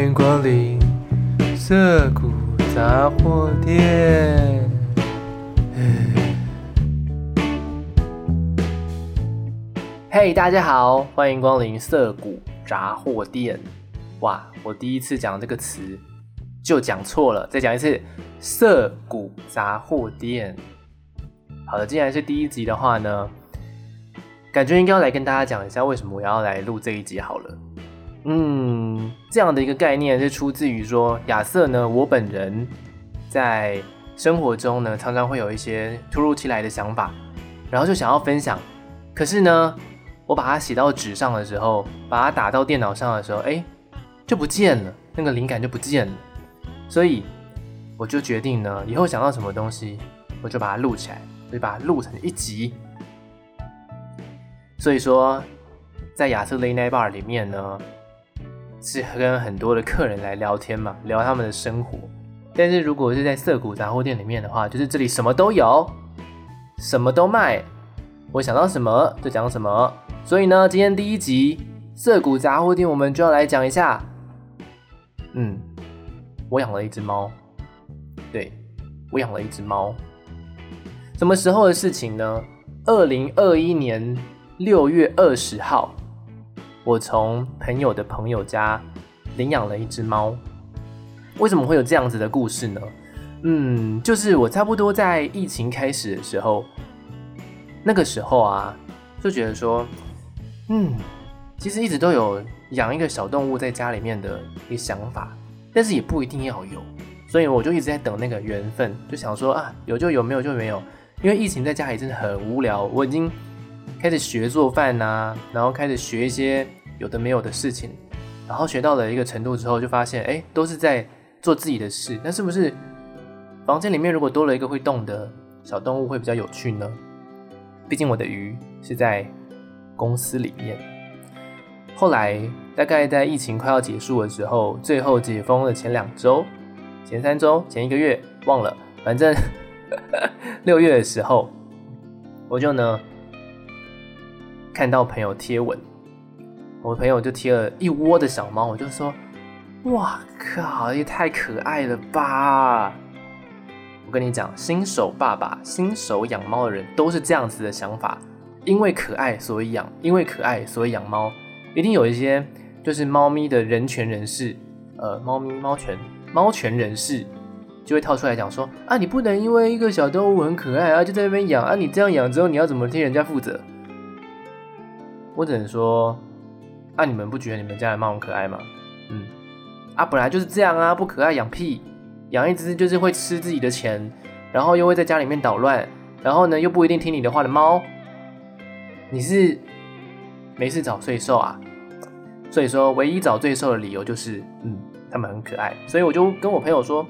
欢迎光临涩谷杂货店。嘿，大家好，欢迎光临涩谷杂货店。哇，我第一次讲这个词就讲错了，再讲一次，涩谷杂货店。好的，既然是第一集的话呢，感觉应该要来跟大家讲一下为什么我要来录这一集好了。嗯，这样的一个概念是出自于说，亚瑟呢，我本人在生活中呢，常常会有一些突如其来的想法，然后就想要分享。可是呢，我把它写到纸上的时候，把它打到电脑上的时候，哎，就不见了，那个灵感就不见了。所以我就决定呢，以后想到什么东西，我就把它录起来，我就把它录成一集。所以说，在亚瑟 Late Night Bar 里面呢。是跟很多的客人来聊天嘛，聊他们的生活。但是如果是在涩谷杂货店里面的话，就是这里什么都有，什么都卖，我想到什么就讲什么。所以呢，今天第一集涩谷杂货店，我们就要来讲一下。嗯，我养了一只猫。对，我养了一只猫。什么时候的事情呢？二零二一年六月二十号。我从朋友的朋友家领养了一只猫。为什么会有这样子的故事呢？嗯，就是我差不多在疫情开始的时候，那个时候啊，就觉得说，嗯，其实一直都有养一个小动物在家里面的一个想法，但是也不一定要有，所以我就一直在等那个缘分，就想说啊，有就有，没有就没有。因为疫情在家里真的很无聊，我已经开始学做饭呐、然后开始学一些。有的没有的事情，然后学到了一个程度之后，就发现，哎，都是在做自己的事。那是不是房间里面如果多了一个会动的小动物会比较有趣呢？毕竟我的鱼是在公司里面。后来大概在疫情快要结束的时候，最后解封的前两周、前三周、前一个月忘了，反正 六月的时候，我就呢看到朋友贴文。我朋友就贴了一窝的小猫，我就说：“哇靠，也太可爱了吧！”我跟你讲，新手爸爸、新手养猫的人都是这样子的想法，因为可爱所以养，因为可爱所以养猫。一定有一些就是猫咪的人权人士，呃，猫咪猫权猫权人士就会跳出来讲说：“啊，你不能因为一个小动物很可爱啊，就在那边养啊，你这样养之后你要怎么替人家负责？”我只能说。那、你们不觉得你们家的猫很可爱吗？嗯，啊，本来就是这样啊，不可爱养屁，养一只就是会吃自己的钱，然后又会在家里面捣乱，然后呢又不一定听你的话的猫，你是没事找罪受啊？所以说，唯一找罪受的理由就是，嗯，他们很可爱，所以我就跟我朋友说，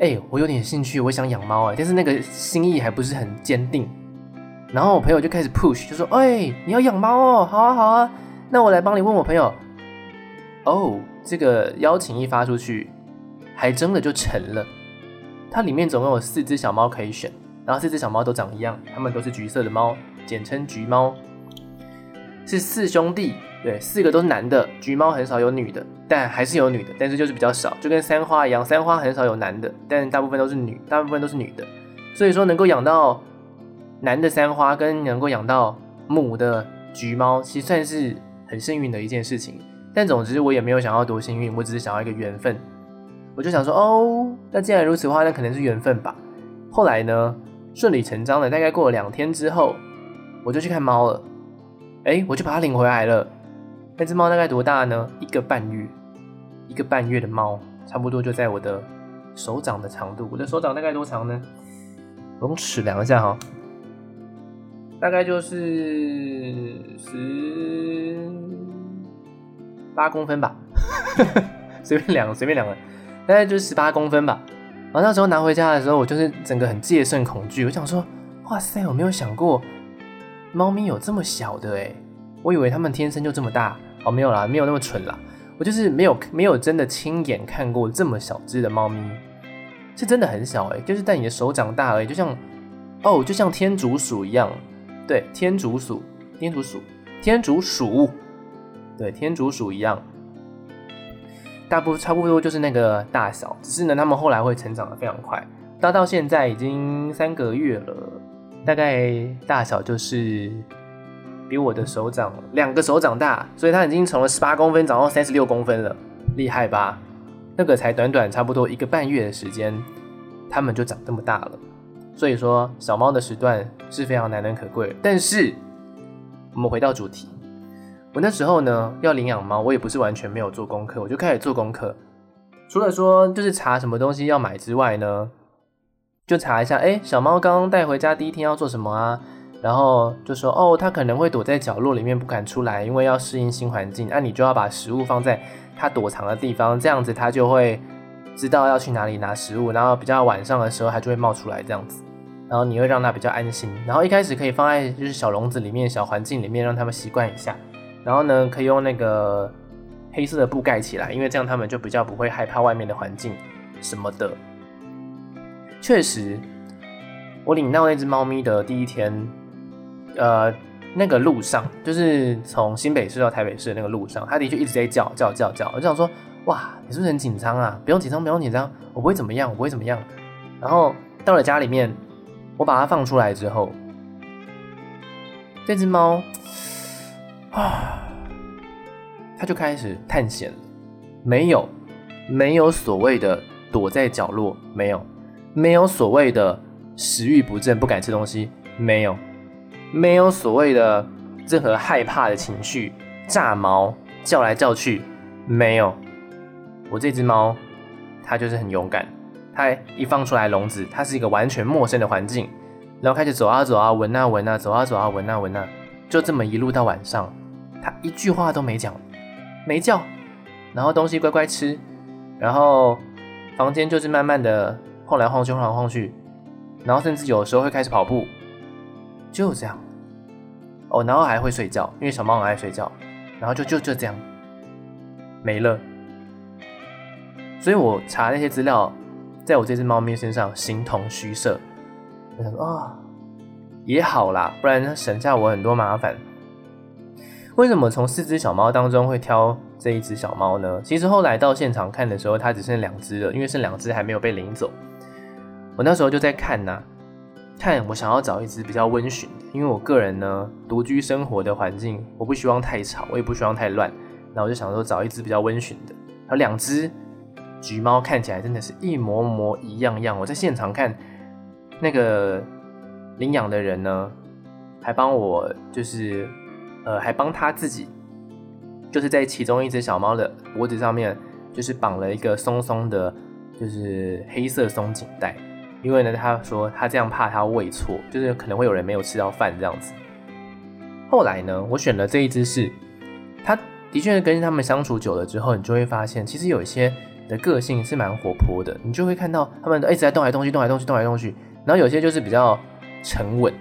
哎、我有点兴趣，我想养猫哎，但是那个心意还不是很坚定。然后我朋友就开始 push，就说：“哎、你要养猫哦，好啊好啊，那我来帮你问我朋友。”哦，这个邀请一发出去，还真的就成了。它里面总共有四只小猫可以选，然后四只小猫都长一样，它们都是橘色的猫，简称橘猫。是四兄弟，对，四个都是男的，橘猫很少有女的，但还是有女的，但是就是比较少，就跟三花一样，三花很少有男的，但大部分都是女，大部分都是女的，所以说能够养到。男的三花跟能够养到母的橘猫，其实算是很幸运的一件事情。但总之，我也没有想要多幸运，我只是想要一个缘分。我就想说，哦，那既然如此的话，那可能是缘分吧。后来呢，顺理成章的，大概过了两天之后，我就去看猫了。哎，我就把它领回来了。那只猫大概多大呢？一个半月，一个半月的猫，差不多就在我的手掌的长度。我的手掌大概多长呢？我用尺量一下哈。大概就是十八公分吧，随便量，随便量了，大概就是十八公分吧。然后那时候拿回家的时候，我就是整个很戒慎恐惧。我想说，哇塞，我没有想过猫咪有这么小的诶，我以为它们天生就这么大。哦，没有啦，没有那么蠢啦。我就是没有没有真的亲眼看过这么小只的猫咪，是真的很小诶，就是在你的手掌大而已，就像哦，就像天竺鼠一样。对，天竺鼠，天竺鼠，天竺鼠，对，天竺鼠一样。大部差不多就是那个大小，只是呢，他们后来会成长的非常快，到到现在已经三个月了，大概大小就是比我的手掌两个手掌大，所以它已经从了十八公分长到三十六公分了，厉害吧？那个才短短差不多一个半月的时间，它们就长这么大了。所以说，小猫的时段是非常难能可贵。但是，我们回到主题，我那时候呢要领养猫，我也不是完全没有做功课，我就开始做功课。除了说就是查什么东西要买之外呢，就查一下，哎，小猫刚刚带回家第一天要做什么啊？然后就说，哦，它可能会躲在角落里面不敢出来，因为要适应新环境。那你就要把食物放在它躲藏的地方，这样子它就会。知道要去哪里拿食物，然后比较晚上的时候，它就会冒出来这样子，然后你会让它比较安心。然后一开始可以放在就是小笼子里面、小环境里面，让它们习惯一下。然后呢，可以用那个黑色的布盖起来，因为这样它们就比较不会害怕外面的环境什么的。确实，我领到那只猫咪的第一天，呃，那个路上就是从新北市到台北市的那个路上，它的确一直在叫叫叫叫，我就想说。哇，你是不是很紧张啊？不用紧张，不用紧张，我不会怎么样，我不会怎么样。然后到了家里面，我把它放出来之后，这只猫啊，它就开始探险。没有，没有所谓的躲在角落，没有，没有所谓的食欲不振不敢吃东西，没有，没有所谓的任何害怕的情绪，炸毛叫来叫去，没有。我这只猫，它就是很勇敢。它一放出来笼子，它是一个完全陌生的环境，然后开始走啊走啊，闻啊闻啊，走啊走啊，闻啊闻啊，就这么一路到晚上，它一句话都没讲，没叫，然后东西乖乖吃，然后房间就是慢慢的晃来晃去，晃来晃去，然后甚至有时候会开始跑步，就这样。哦，然后还会睡觉，因为小猫很爱睡觉，然后就就就这样没了。所以我查那些资料，在我这只猫咪身上形同虚设。我想说啊、也好啦，不然省下我很多麻烦。为什么从四只小猫当中会挑这一只小猫呢？其实后来到现场看的时候，它只剩两只了，因为剩两只还没有被领走。我那时候就在看呐、看我想要找一只比较温驯的，因为我个人呢独居生活的环境，我不希望太吵，我也不希望太乱。那我就想说找一只比较温驯的，有两只。橘猫看起来真的是一模模一样样。我在现场看，那个领养的人呢，还帮我就是，呃，还帮他自己，就是在其中一只小猫的脖子上面，就是绑了一个松松的，就是黑色松紧带。因为呢，他说他这样怕他喂错，就是可能会有人没有吃到饭这样子。后来呢，我选了这一只是，他的确跟他们相处久了之后，你就会发现，其实有一些。的个性是蛮活泼的，你就会看到他们一直在动来动去，动来动去，动来动去。然后有些就是比较沉稳，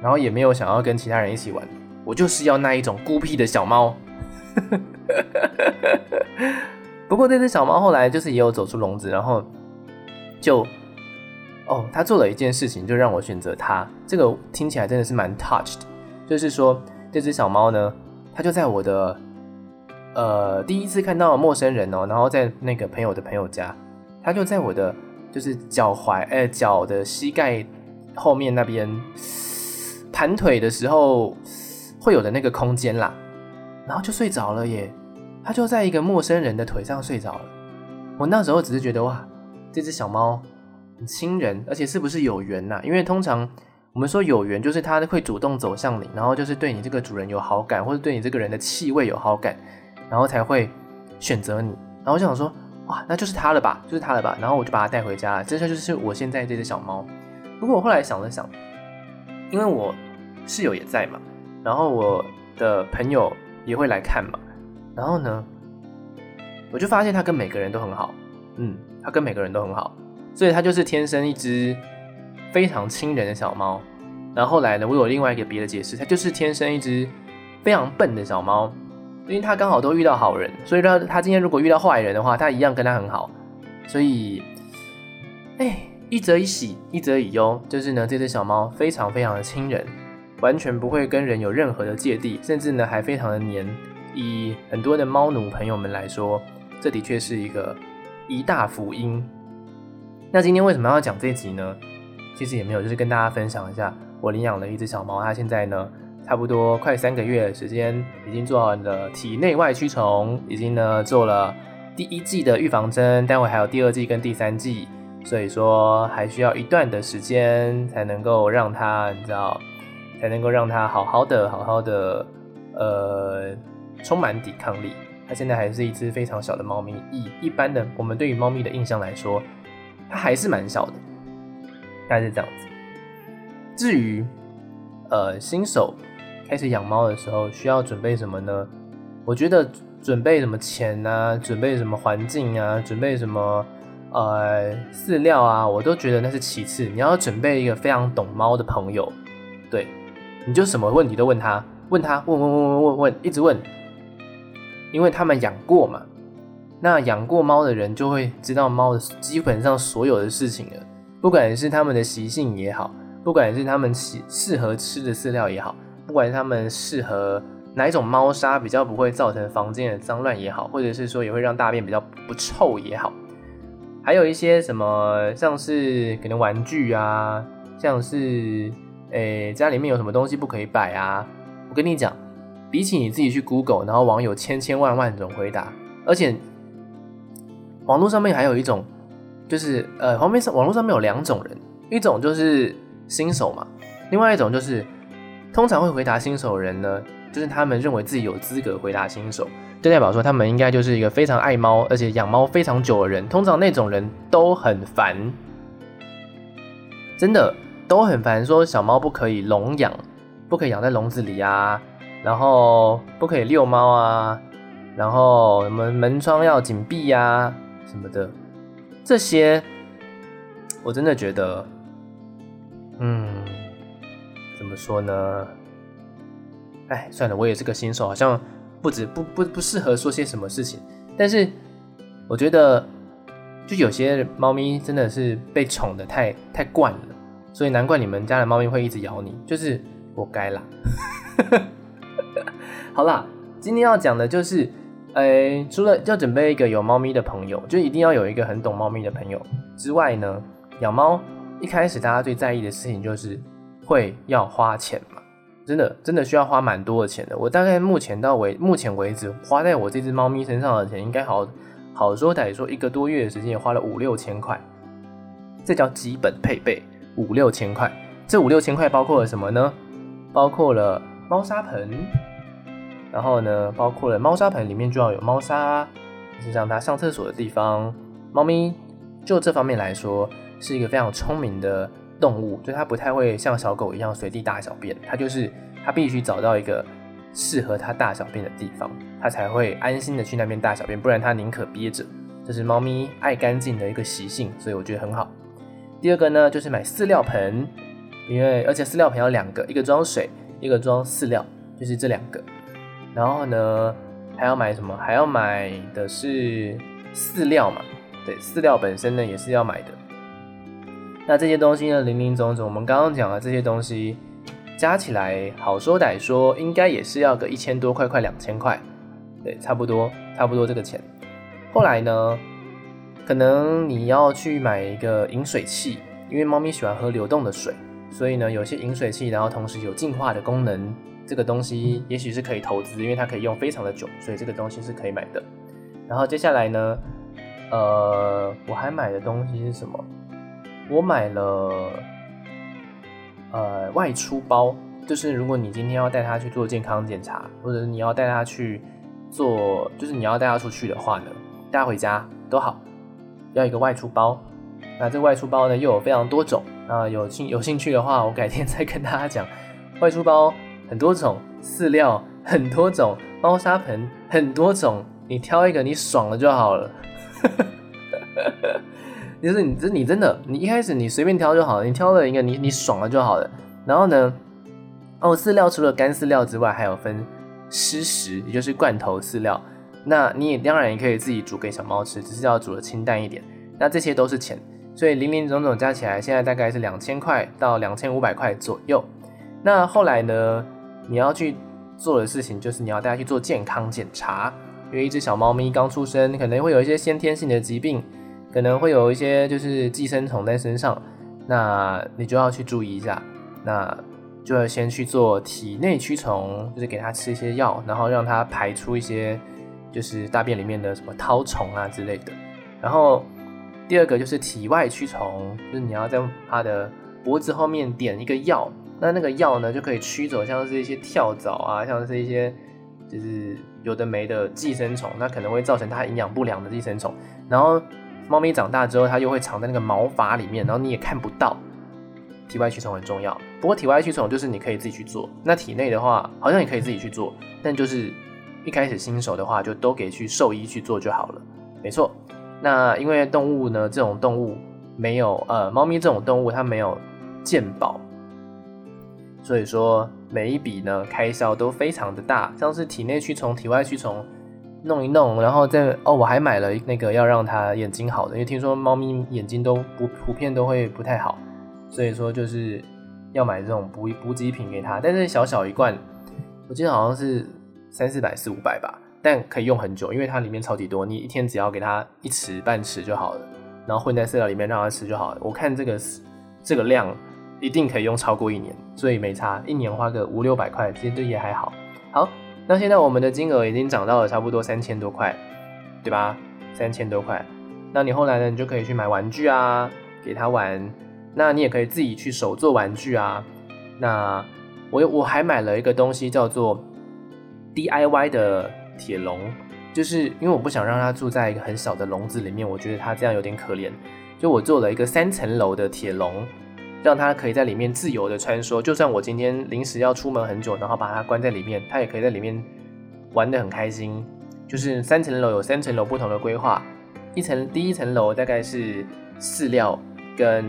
然后也没有想要跟其他人一起玩。我就是要那一种孤僻的小猫。不过这只小猫后来就是也有走出笼子，然后就哦，他做了一件事情，就让我选择它。这个听起来真的是蛮 touched，就是说这只小猫呢，它就在我的。呃，第一次看到陌生人哦，然后在那个朋友的朋友家，他就在我的就是脚踝，哎，脚的膝盖后面那边盘腿的时候会有的那个空间啦，然后就睡着了耶，他就在一个陌生人的腿上睡着了。我那时候只是觉得哇，这只小猫很亲人，而且是不是有缘呐？因为通常我们说有缘，就是它会主动走向你，然后就是对你这个主人有好感，或者对你这个人的气味有好感。然后才会选择你，然后我就想说，哇，那就是它了吧，就是它了吧。然后我就把它带回家了，这就是我现在这只小猫。不过我后来想了想，因为我室友也在嘛，然后我的朋友也会来看嘛，然后呢，我就发现它跟每个人都很好，嗯，它跟每个人都很好，所以它就是天生一只非常亲人的小猫。然后后来呢，我有另外一个别的解释，它就是天生一只非常笨的小猫。因为他刚好都遇到好人，所以他他今天如果遇到坏人的话，他一样跟他很好。所以，哎，一则以喜，一则以忧，就是呢，这只小猫非常非常的亲人，完全不会跟人有任何的芥蒂，甚至呢还非常的黏。以很多的猫奴朋友们来说，这的确是一个一大福音。那今天为什么要讲这集呢？其实也没有，就是跟大家分享一下，我领养了一只小猫，它现在呢，差不多快三个月的时间，已经做完了体内外驱虫，已经呢做了第一季的预防针，待会还有第二季跟第三季，所以说还需要一段的时间才能够让它，你知道，才能够让它好好的、好好的，呃，充满抵抗力。它现在还是一只非常小的猫咪，以一般的我们对于猫咪的印象来说。它还是蛮小的，大概是这样子。至于呃新手开始养猫的时候，需要准备什么呢？我觉得准备什么钱啊，准备什么环境啊，准备什么呃饲料啊，我都觉得那是其次。你要准备一个非常懂猫的朋友，对，你就什么问题都问他，问他，问问问问问问，一直问，因为他们养过嘛。那养过猫的人就会知道猫的基本上所有的事情了，不管是它们的习性也好，不管是它们喜适合吃的饲料也好，不管他们适合哪一种猫砂比较不会造成房间的脏乱也好，或者是说也会让大便比较不臭也好，还有一些什么像是可能玩具啊，像是诶、家里面有什么东西不可以摆啊，我跟你讲，比起你自己去 Google，然后网友千千万万种回答，而且。网络上面还有一种，就是呃，旁边上网络上面有两种人，一种就是新手嘛，另外一种就是通常会回答新手人呢，就是他们认为自己有资格回答新手，就代表说他们应该就是一个非常爱猫，而且养猫非常久的人。通常那种人都很烦，真的都很烦，说小猫不可以笼养，不可以养在笼子里啊，然后不可以遛猫啊，然后什么门窗要紧闭呀。什么的，这些我真的觉得，嗯，怎么说呢？哎，算了，我也是个新手，好像不止不不不适合说些什么事情。但是我觉得，就有些猫咪真的是被宠的太太惯了，所以难怪你们家的猫咪会一直咬你，就是活该啦。好啦，今天要讲的就是。哎、除了要准备一个有猫咪的朋友，就一定要有一个很懂猫咪的朋友之外呢，养猫一开始大家最在意的事情就是会要花钱嘛，真的真的需要花蛮多的钱的。我大概目前到为目前为止花在我这只猫咪身上的钱，应该好好说歹说一个多月的时间也花了五六千块，这叫基本配备，五六千块。这五六千块包括了什么呢？包括了猫砂盆。然后呢，包括了猫砂盆里面就要有猫砂，就是让它上厕所的地方。猫咪就这方面来说，是一个非常聪明的动物，就它不太会像小狗一样随地大小便，它就是它必须找到一个适合它大小便的地方，它才会安心的去那边大小便，不然它宁可憋着。这是猫咪爱干净的一个习性，所以我觉得很好。第二个呢，就是买饲料盆，因为而且饲料盆要两个，一个装水，一个装饲料，就是这两个。然后呢，还要买什么？还要买的是饲料嘛？对，饲料本身呢也是要买的。那这些东西呢，林林总总，我们刚刚讲的这些东西加起来，好说歹说，应该也是要个一千多块，快两千块。对，差不多，差不多这个钱。后来呢，可能你要去买一个饮水器，因为猫咪喜欢喝流动的水，所以呢，有些饮水器，然后同时有净化的功能。这个东西也许是可以投资，因为它可以用非常的久，所以这个东西是可以买的。然后接下来呢，呃，我还买的东西是什么？我买了呃外出包，就是如果你今天要带它去做健康检查，或者你要带它去做，就是你要带它出去的话呢，带回家都好，要一个外出包。那这外出包呢又有非常多种啊，有兴有兴趣的话，我改天再跟大家讲外出包。很多种饲料，很多种猫砂盆，很多种，你挑一个你爽了就好了。就是你这你真的，你一开始你随便挑就好了，你挑了一个你你爽了就好了。然后呢，哦，饲料除了干饲料之外，还有分湿食，也就是罐头饲料。那你也当然也可以自己煮给小猫吃，只是要煮的清淡一点。那这些都是钱，所以林林总总加起来，现在大概是两千块到两千五百块左右。那后来呢？你要去做的事情就是你要带它去做健康检查，因为一只小猫咪刚出生，可能会有一些先天性的疾病，可能会有一些就是寄生虫在身上，那你就要去注意一下。那就要先去做体内驱虫，就是给它吃一些药，然后让它排出一些就是大便里面的什么绦虫啊之类的。然后第二个就是体外驱虫，就是你要在它的脖子后面点一个药，那那个药呢就可以驱走像是一些跳蚤啊，像是一些就是有的没的寄生虫，那可能会造成它营养不良的寄生虫。然后猫咪长大之后，它又会藏在那个毛发里面，然后你也看不到。体外驱虫很重要，不过体外驱虫就是你可以自己去做。那体内的话，好像也可以自己去做，但就是一开始新手的话，就都给去兽医去做就好了。没错，那因为动物呢，这种动物没有呃，猫咪这种动物它没有健保，所以说每一笔呢开销都非常的大，像是体内驱虫、体外驱虫弄一弄，然后再哦，我还买了那个要让它眼睛好的，因为听说猫咪眼睛都不普遍都会不太好。所以说就是要买这种补补给品给它，但是小小一罐，我记得好像是三四百四五百吧，但可以用很久，因为它里面超级多，你一天只要给它一匙半匙就好了，然后混在饲料里面让它吃就好了。我看这个这个量一定可以用超过一年，所以没差，一年花个五六百块，其实也还好。好，那现在我们的金额已经涨到了差不多三千多块，对吧？三千多块，那你后来呢？你就可以去买玩具啊，给他玩。那你也可以自己去手做玩具啊。那我我还买了一个东西叫做 DIY 的铁笼，就是因为我不想让它住在一个很小的笼子里面，我觉得它这样有点可怜。就我做了一个三层楼的铁笼，让它可以在里面自由的穿梭。就算我今天临时要出门很久，然后把它关在里面，它也可以在里面玩得很开心。就是三层楼有三层楼不同的规划，一层第一层楼大概是饲料跟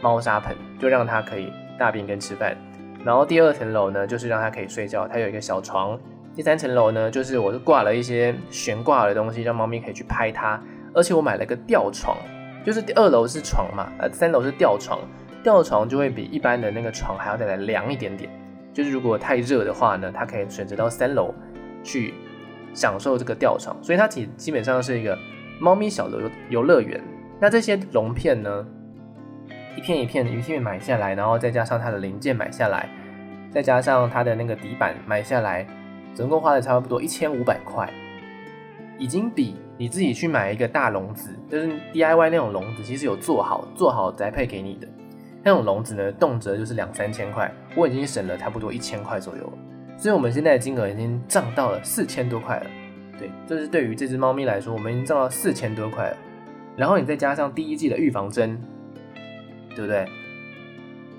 猫砂盆就让它可以大便跟吃饭，然后第二层楼呢，就是让它可以睡觉，它有一个小床。第三层楼呢，就是我是挂了一些悬挂的东西，让猫咪可以去拍它。而且我买了个吊床，就是二楼是床嘛，呃，三楼是吊床，吊床就会比一般的那个床还要再来凉一点点。就是如果太热的话呢，它可以选择到三楼去享受这个吊床，所以它基基本上是一个猫咪小的游乐园。那这些笼片呢？一片一片的一片买下来，然后再加上它的零件买下来，再加上它的那个底板买下来，总共花了差不多一千五百块，已经比你自己去买一个大笼子，就是 DIY 那种笼子，其实有做好做好宅配给你的那种笼子呢，动辄就是两三千块，我已经省了差不多一千块左右，所以我们现在的金额已经涨到了四千多块了。对，这是对于这只猫咪来说，我们已经涨到四千多块了，然后你再加上第一季的预防针。对不对？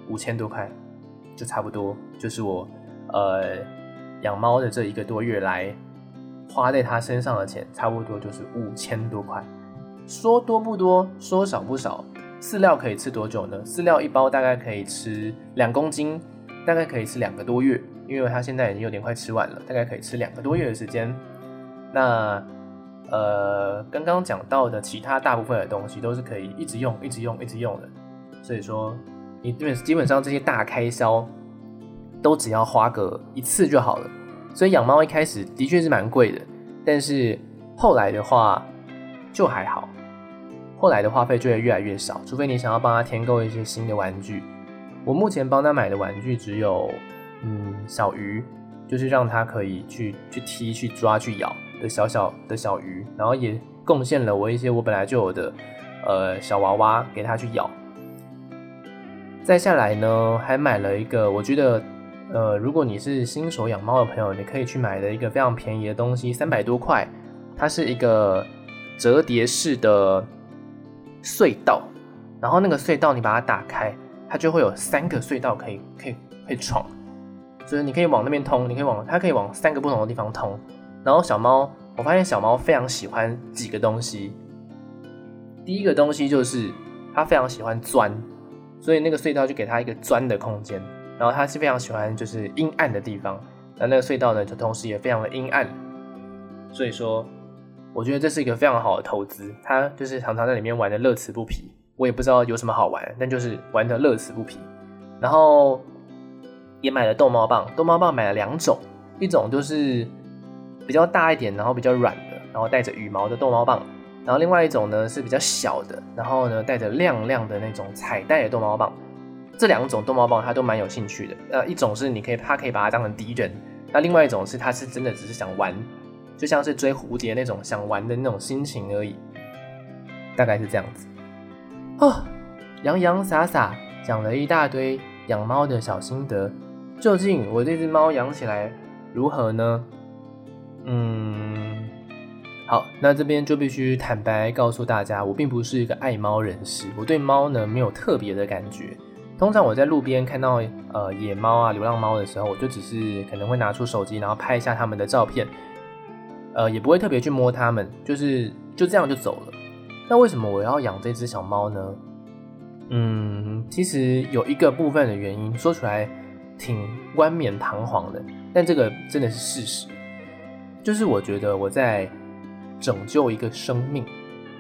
五千多块，就差不多，就是我呃养猫的这一个多月来花在它身上的钱，差不多就是五千多块。说多不多，说少不少。饲料可以吃多久呢？饲料一包大概可以吃两公斤，大概可以吃两个多月，因为它现在已经有点快吃完了，大概可以吃两个多月的时间。那呃，刚刚讲到的其他大部分的东西都是可以一直用、一直用、一直用的。所以说，你基本基本上这些大开销都只要花个一次就好了。所以养猫一开始的确是蛮贵的，但是后来的话就还好。后来的花费就会越来越少，除非你想要帮它添购一些新的玩具。我目前帮他买的玩具只有，嗯，小鱼，就是让它可以去去踢、去抓、去咬的小小的小鱼，然后也贡献了我一些我本来就有的呃小娃娃给它去咬。再下来呢，还买了一个，我觉得，呃，如果你是新手养猫的朋友，你可以去买的一个非常便宜的东西，三百多块，它是一个折叠式的隧道，然后那个隧道你把它打开，它就会有三个隧道可以可以可以闯，就是你可以往那边通，你可以往它可以往三个不同的地方通，然后小猫，我发现小猫非常喜欢几个东西，第一个东西就是它非常喜欢钻。所以那个隧道就给他一个钻的空间，然后他是非常喜欢就是阴暗的地方，那那个隧道呢，就同时也非常的阴暗。所以说，我觉得这是一个非常好的投资。他就是常常在里面玩的乐此不疲，我也不知道有什么好玩，但就是玩的乐此不疲。然后也买了逗猫棒，逗猫棒买了两种，一种就是比较大一点，然后比较软的，然后带着羽毛的逗猫棒，然后另外一种呢是比较小的，然后呢带着亮亮的那种彩带的逗猫棒。这两种逗猫棒他都蛮有兴趣的。呃，一种是你可以，他可以把它当成敌人；那另外一种是他是真的只是想玩，就像是追蝴蝶那种想玩的那种心情而已。大概是这样子。哦，洋洋洒洒讲了一大堆养猫的小心得，究竟我这只猫养起来如何呢？嗯，好，那这边就必须坦白告诉大家，我并不是一个爱猫人士，我对猫呢没有特别的感觉。通常我在路边看到呃野猫啊、流浪猫的时候，我就只是可能会拿出手机，然后拍一下它们的照片，呃，也不会特别去摸它们，就是就这样就走了。那为什么我要养这只小猫呢？嗯，其实有一个部分的原因，说出来挺冠冕堂皇的，但这个真的是事实。就是我觉得我在拯救一个生命，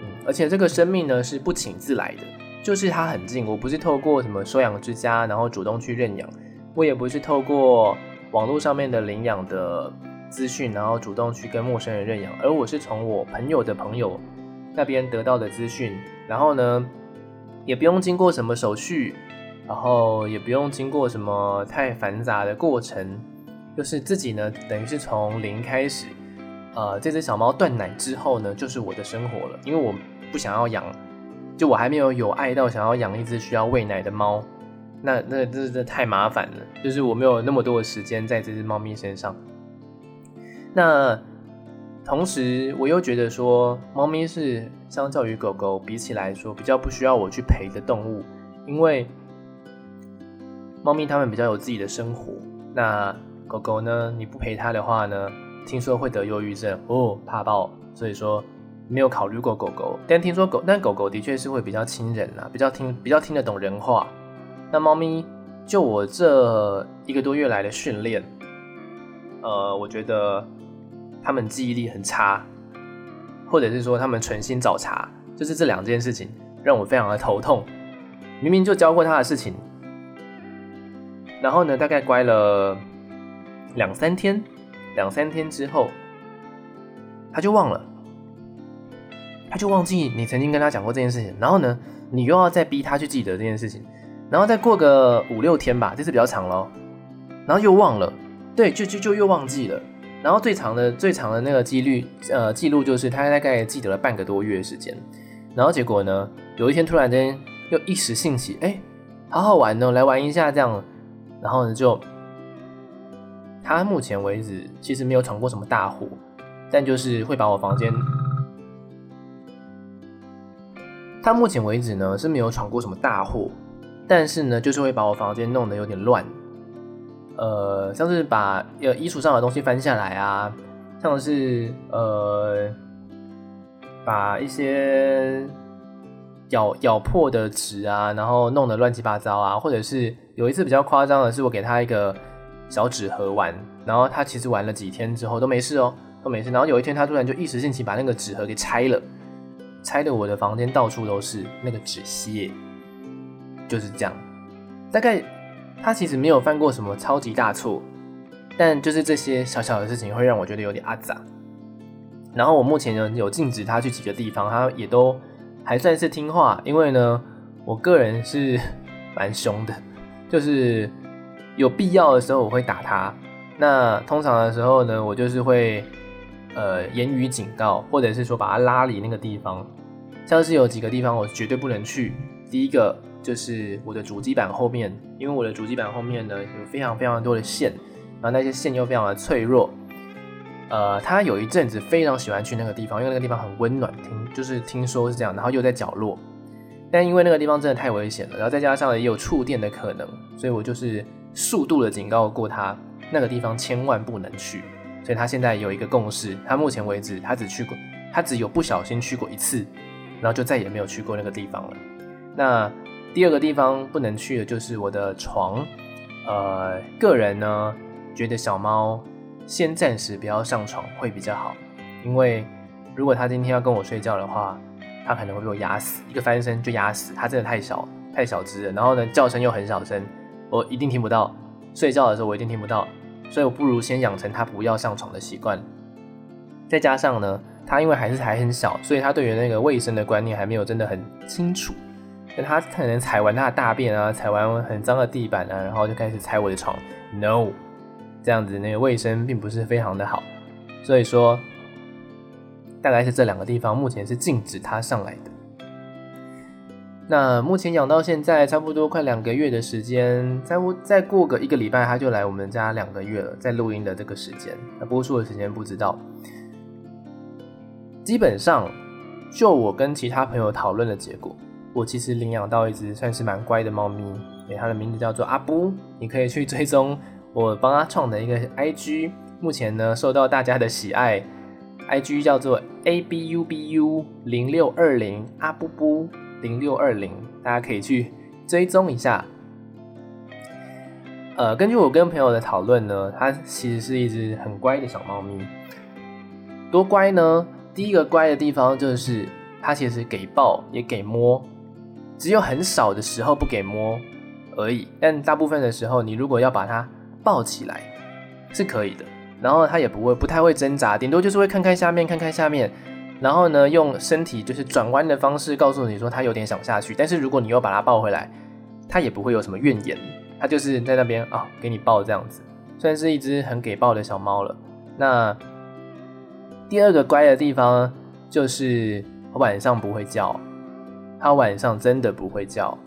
嗯，而且这个生命呢是不请自来的，就是它很近，我不是透过什么收养之家，然后主动去认养，我也不是透过网络上面的领养的资讯，然后主动去跟陌生人认养，而我是从我朋友的朋友那边得到的资讯，然后呢，也不用经过什么手续，然后也不用经过什么太繁杂的过程。就是自己呢，等于是从零开始，呃，这只小猫断奶之后呢，就是我的生活了。因为我不想要养，就我还没有有爱到想要养一只需要喂奶的猫，那那这这太麻烦了。就是我没有那么多的时间在这只猫咪身上。那同时我又觉得说，猫咪是相较于狗狗比起来说，比较不需要我去陪的动物，因为猫咪它们比较有自己的生活。那狗狗呢？你不陪它的话呢？听说会得忧郁症哦，怕爆，所以说没有考虑过狗狗。但听说狗，但狗狗的确是会比较亲人啊，比较听，比较听得懂人话。那猫咪，就我这一个多月来的训练，呃，我觉得他们记忆力很差，或者是说他们存心找茬，就是这两件事情让我非常的头痛。明明就教过他的事情，然后呢，大概乖了。两三天，两三天之后，他就忘了，他就忘记你曾经跟他讲过这件事情。然后呢，你又要再逼他去记得这件事情，然后再过个五六天吧，这次比较长咯。然后又忘了，对，就就就又忘记了。然后最长的最长的那个几率，呃，记录就是他大概记得了半个多月的时间。然后结果呢，有一天突然间又一时兴起，哎，好好玩哦，来玩一下这样。然后呢就。他目前为止其实没有闯过什么大祸，但就是会把我房间。他目前为止呢是没有闯过什么大祸，但是呢就是会把我房间弄得有点乱，呃，像是把呃衣橱上的东西翻下来啊，像是呃把一些咬咬破的纸啊，然后弄得乱七八糟啊，或者是有一次比较夸张的是，我给他一个。小纸盒玩，然后他其实玩了几天之后都没事哦，都没事。然后有一天他突然就一时兴起把那个纸盒给拆了，拆的我的房间到处都是那个纸屑，就是这样。大概他其实没有犯过什么超级大错，但就是这些小小的事情会让我觉得有点阿杂。然后我目前呢有禁止他去几个地方，他也都还算是听话，因为呢我个人是 蛮凶的，就是。有必要的时候我会打他，那通常的时候呢，我就是会呃言语警告，或者是说把他拉离那个地方。像是有几个地方我绝对不能去，第一个就是我的主机板后面，因为我的主机板后面呢有非常非常多的线，然后那些线又非常的脆弱。呃，他有一阵子非常喜欢去那个地方，因为那个地方很温暖，听就是听说是这样，然后又在角落。但因为那个地方真的太危险了，然后再加上也有触电的可能，所以我就是。速度的警告过他，那个地方千万不能去。所以他现在有一个共识，他目前为止他只去过，他只有不小心去过一次，然后就再也没有去过那个地方了。那第二个地方不能去的就是我的床。呃，个人呢觉得小猫先暂时不要上床会比较好，因为如果它今天要跟我睡觉的话，它可能会被我压死，一个翻身就压死。它真的太小太小只了，然后呢叫声又很小声。我一定听不到，睡觉的时候我一定听不到，所以我不如先养成它不要上床的习惯。再加上呢，它因为还是还很小，所以它对于那个卫生的观念还没有真的很清楚。那他可能踩完他的大便啊，踩完很脏的地板啊，然后就开始踩我的床。No，这样子那个卫生并不是非常的好。所以说，大概是这两个地方目前是禁止他上来的。那目前养到现在差不多快两个月的时间，再再过个一个礼拜，他就来我们家两个月了。在录音的这个时间，那播出的时间不知道。基本上，就我跟其他朋友讨论的结果，我其实领养到一只算是蛮乖的猫咪，诶，它的名字叫做阿布，你可以去追踪我帮它创的一个 IG，目前呢受到大家的喜爱，IG 叫做 abubu 零六二零阿布布。零六二零，大家可以去追踪一下。呃，根据我跟朋友的讨论呢，它其实是一只很乖的小猫咪。多乖呢？第一个乖的地方就是它其实给抱也给摸，只有很少的时候不给摸而已。但大部分的时候，你如果要把它抱起来是可以的。然后它也不会不太会挣扎，顶多就是会看看下面，看看下面。然后呢，用身体就是转弯的方式告诉你说它有点想下去，但是如果你又把它抱回来，它也不会有什么怨言，它就是在那边啊、哦、给你抱这样子，算是一只很给抱的小猫了。那第二个乖的地方就是晚上不会叫，它晚上真的不会叫，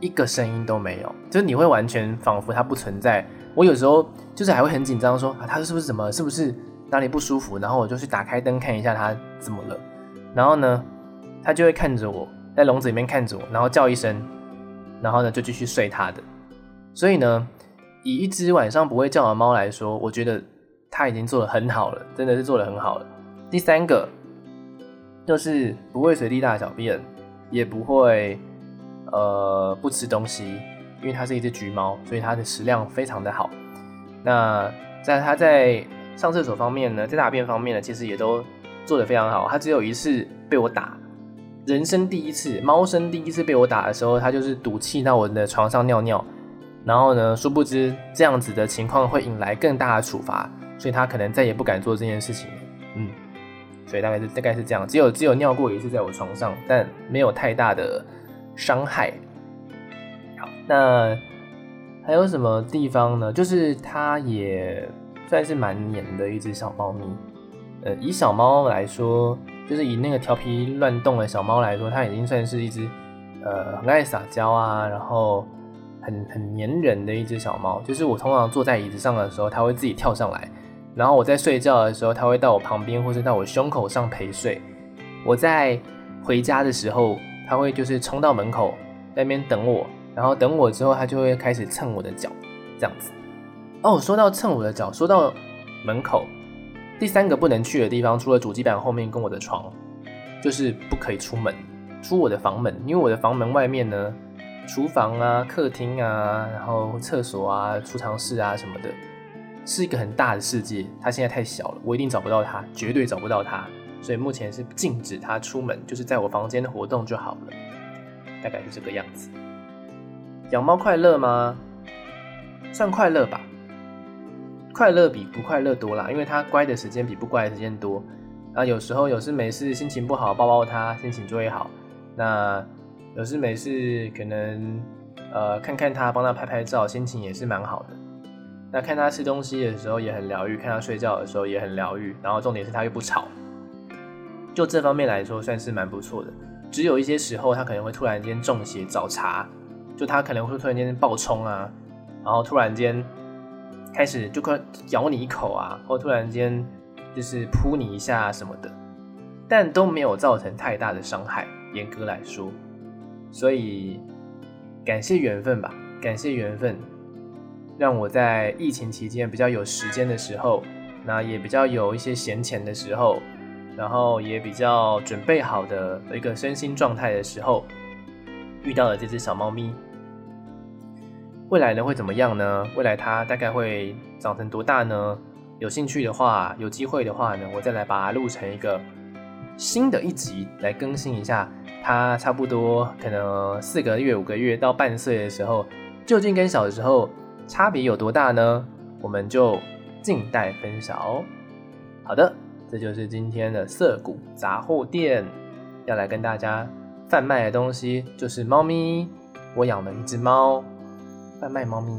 一个声音都没有，就是你会完全仿佛它不存在。我有时候就是还会很紧张说，啊它是不是怎么是不是？哪里不舒服，然后我就去打开灯看一下它怎么了，然后呢，它就会看着我，在笼子里面看着我，然后叫一声，然后呢就继续睡它的。所以呢，以一只晚上不会叫的猫来说，我觉得它已经做得很好了，真的是做得很好了。第三个就是不会随地大小便，也不会呃不吃东西，因为它是一只橘猫，所以它的食量非常的好。那在它在上厕所方面呢，在大便方面呢，其实也都做得非常好。它只有一次被我打，人生第一次，猫生第一次被我打的时候，它就是赌气到我的床上尿尿。然后呢，殊不知这样子的情况会引来更大的处罚，所以它可能再也不敢做这件事情了。嗯，所以大概是大概是这样，只有只有尿过一次在我床上，但没有太大的伤害。好，那还有什么地方呢？就是它也。算是蛮黏的一只小猫咪，呃，以小猫来说，就是以那个调皮乱动的小猫来说，它已经算是一只呃很爱撒娇啊，然后很很黏人的一只小猫。就是我通常坐在椅子上的时候，它会自己跳上来，然后我在睡觉的时候，它会到我旁边或是到我胸口上陪睡。我在回家的时候，它会就是冲到门口那边等我，然后等我之后，它就会开始蹭我的脚，这样子。哦，说到蹭我的脚，说到门口，第三个不能去的地方，除了主机板后面跟我的床，就是不可以出门，出我的房门，因为我的房门外面呢，厨房啊、客厅啊，然后厕所啊、储藏室啊什么的，是一个很大的世界。它现在太小了，我一定找不到它，绝对找不到它，所以目前是禁止它出门，就是在我房间活动就好了，大概是这个样子。养猫快乐吗？算快乐吧。快乐比不快乐多啦，因为它乖的时间比不乖的时间多。啊，有时候有事没事，心情不好，抱抱它，心情就会好。那有事没事，可能呃看看它，帮它拍拍照，心情也是蛮好的。那看他吃东西的时候也很疗愈，看他睡觉的时候也很疗愈。然后重点是他又不吵，就这方面来说算是蛮不错的。只有一些时候他可能会突然间中邪找茬，就他可能会突然间暴冲啊，然后突然间。开始就快咬你一口啊，或突然间就是扑你一下什么的，但都没有造成太大的伤害，严格来说。所以感谢缘分吧，感谢缘分，让我在疫情期间比较有时间的时候，那也比较有一些闲钱的时候，然后也比较准备好的一个身心状态的时候，遇到了这只小猫咪。未来呢会怎么样呢？未来它大概会长成多大呢？有兴趣的话，有机会的话呢，我再来把它录成一个新的一集来更新一下。它差不多可能四个月、五个月到半岁的时候，究竟跟小的时候差别有多大呢？我们就静待分晓。好的，这就是今天的涩谷杂货店要来跟大家贩卖的东西，就是猫咪。我养了一只猫，贩卖猫咪，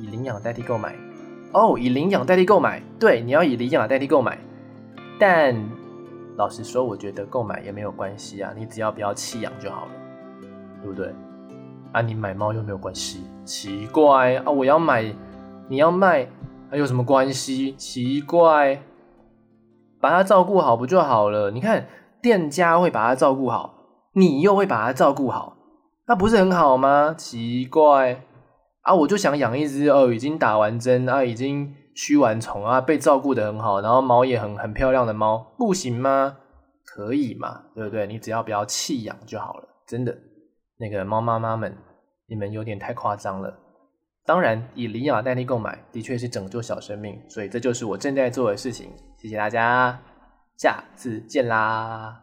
以领养代替购买。哦，以领养代替购买，对，你要以领养代替购买。但老实说，我觉得购买也没有关系啊，你只要不要弃养就好了，对不对？啊，你买猫又没有关系，奇怪啊！我要买，你要卖，还有什么关系？奇怪，把它照顾好不就好了？你看，店家会把它照顾好，你又会把它照顾好，那不是很好吗？奇怪啊！我就想养一只哦，已经打完针啊，已经驱完虫啊，被照顾得很好，然后毛也很很漂亮的猫，不行吗？可以嘛？对不对？你只要不要弃养就好了，真的。那个猫妈妈们，你们有点太夸张了。当然，以领养代替购买，的确是拯救小生命，所以这就是我正在做的事情。谢谢大家，下次见啦。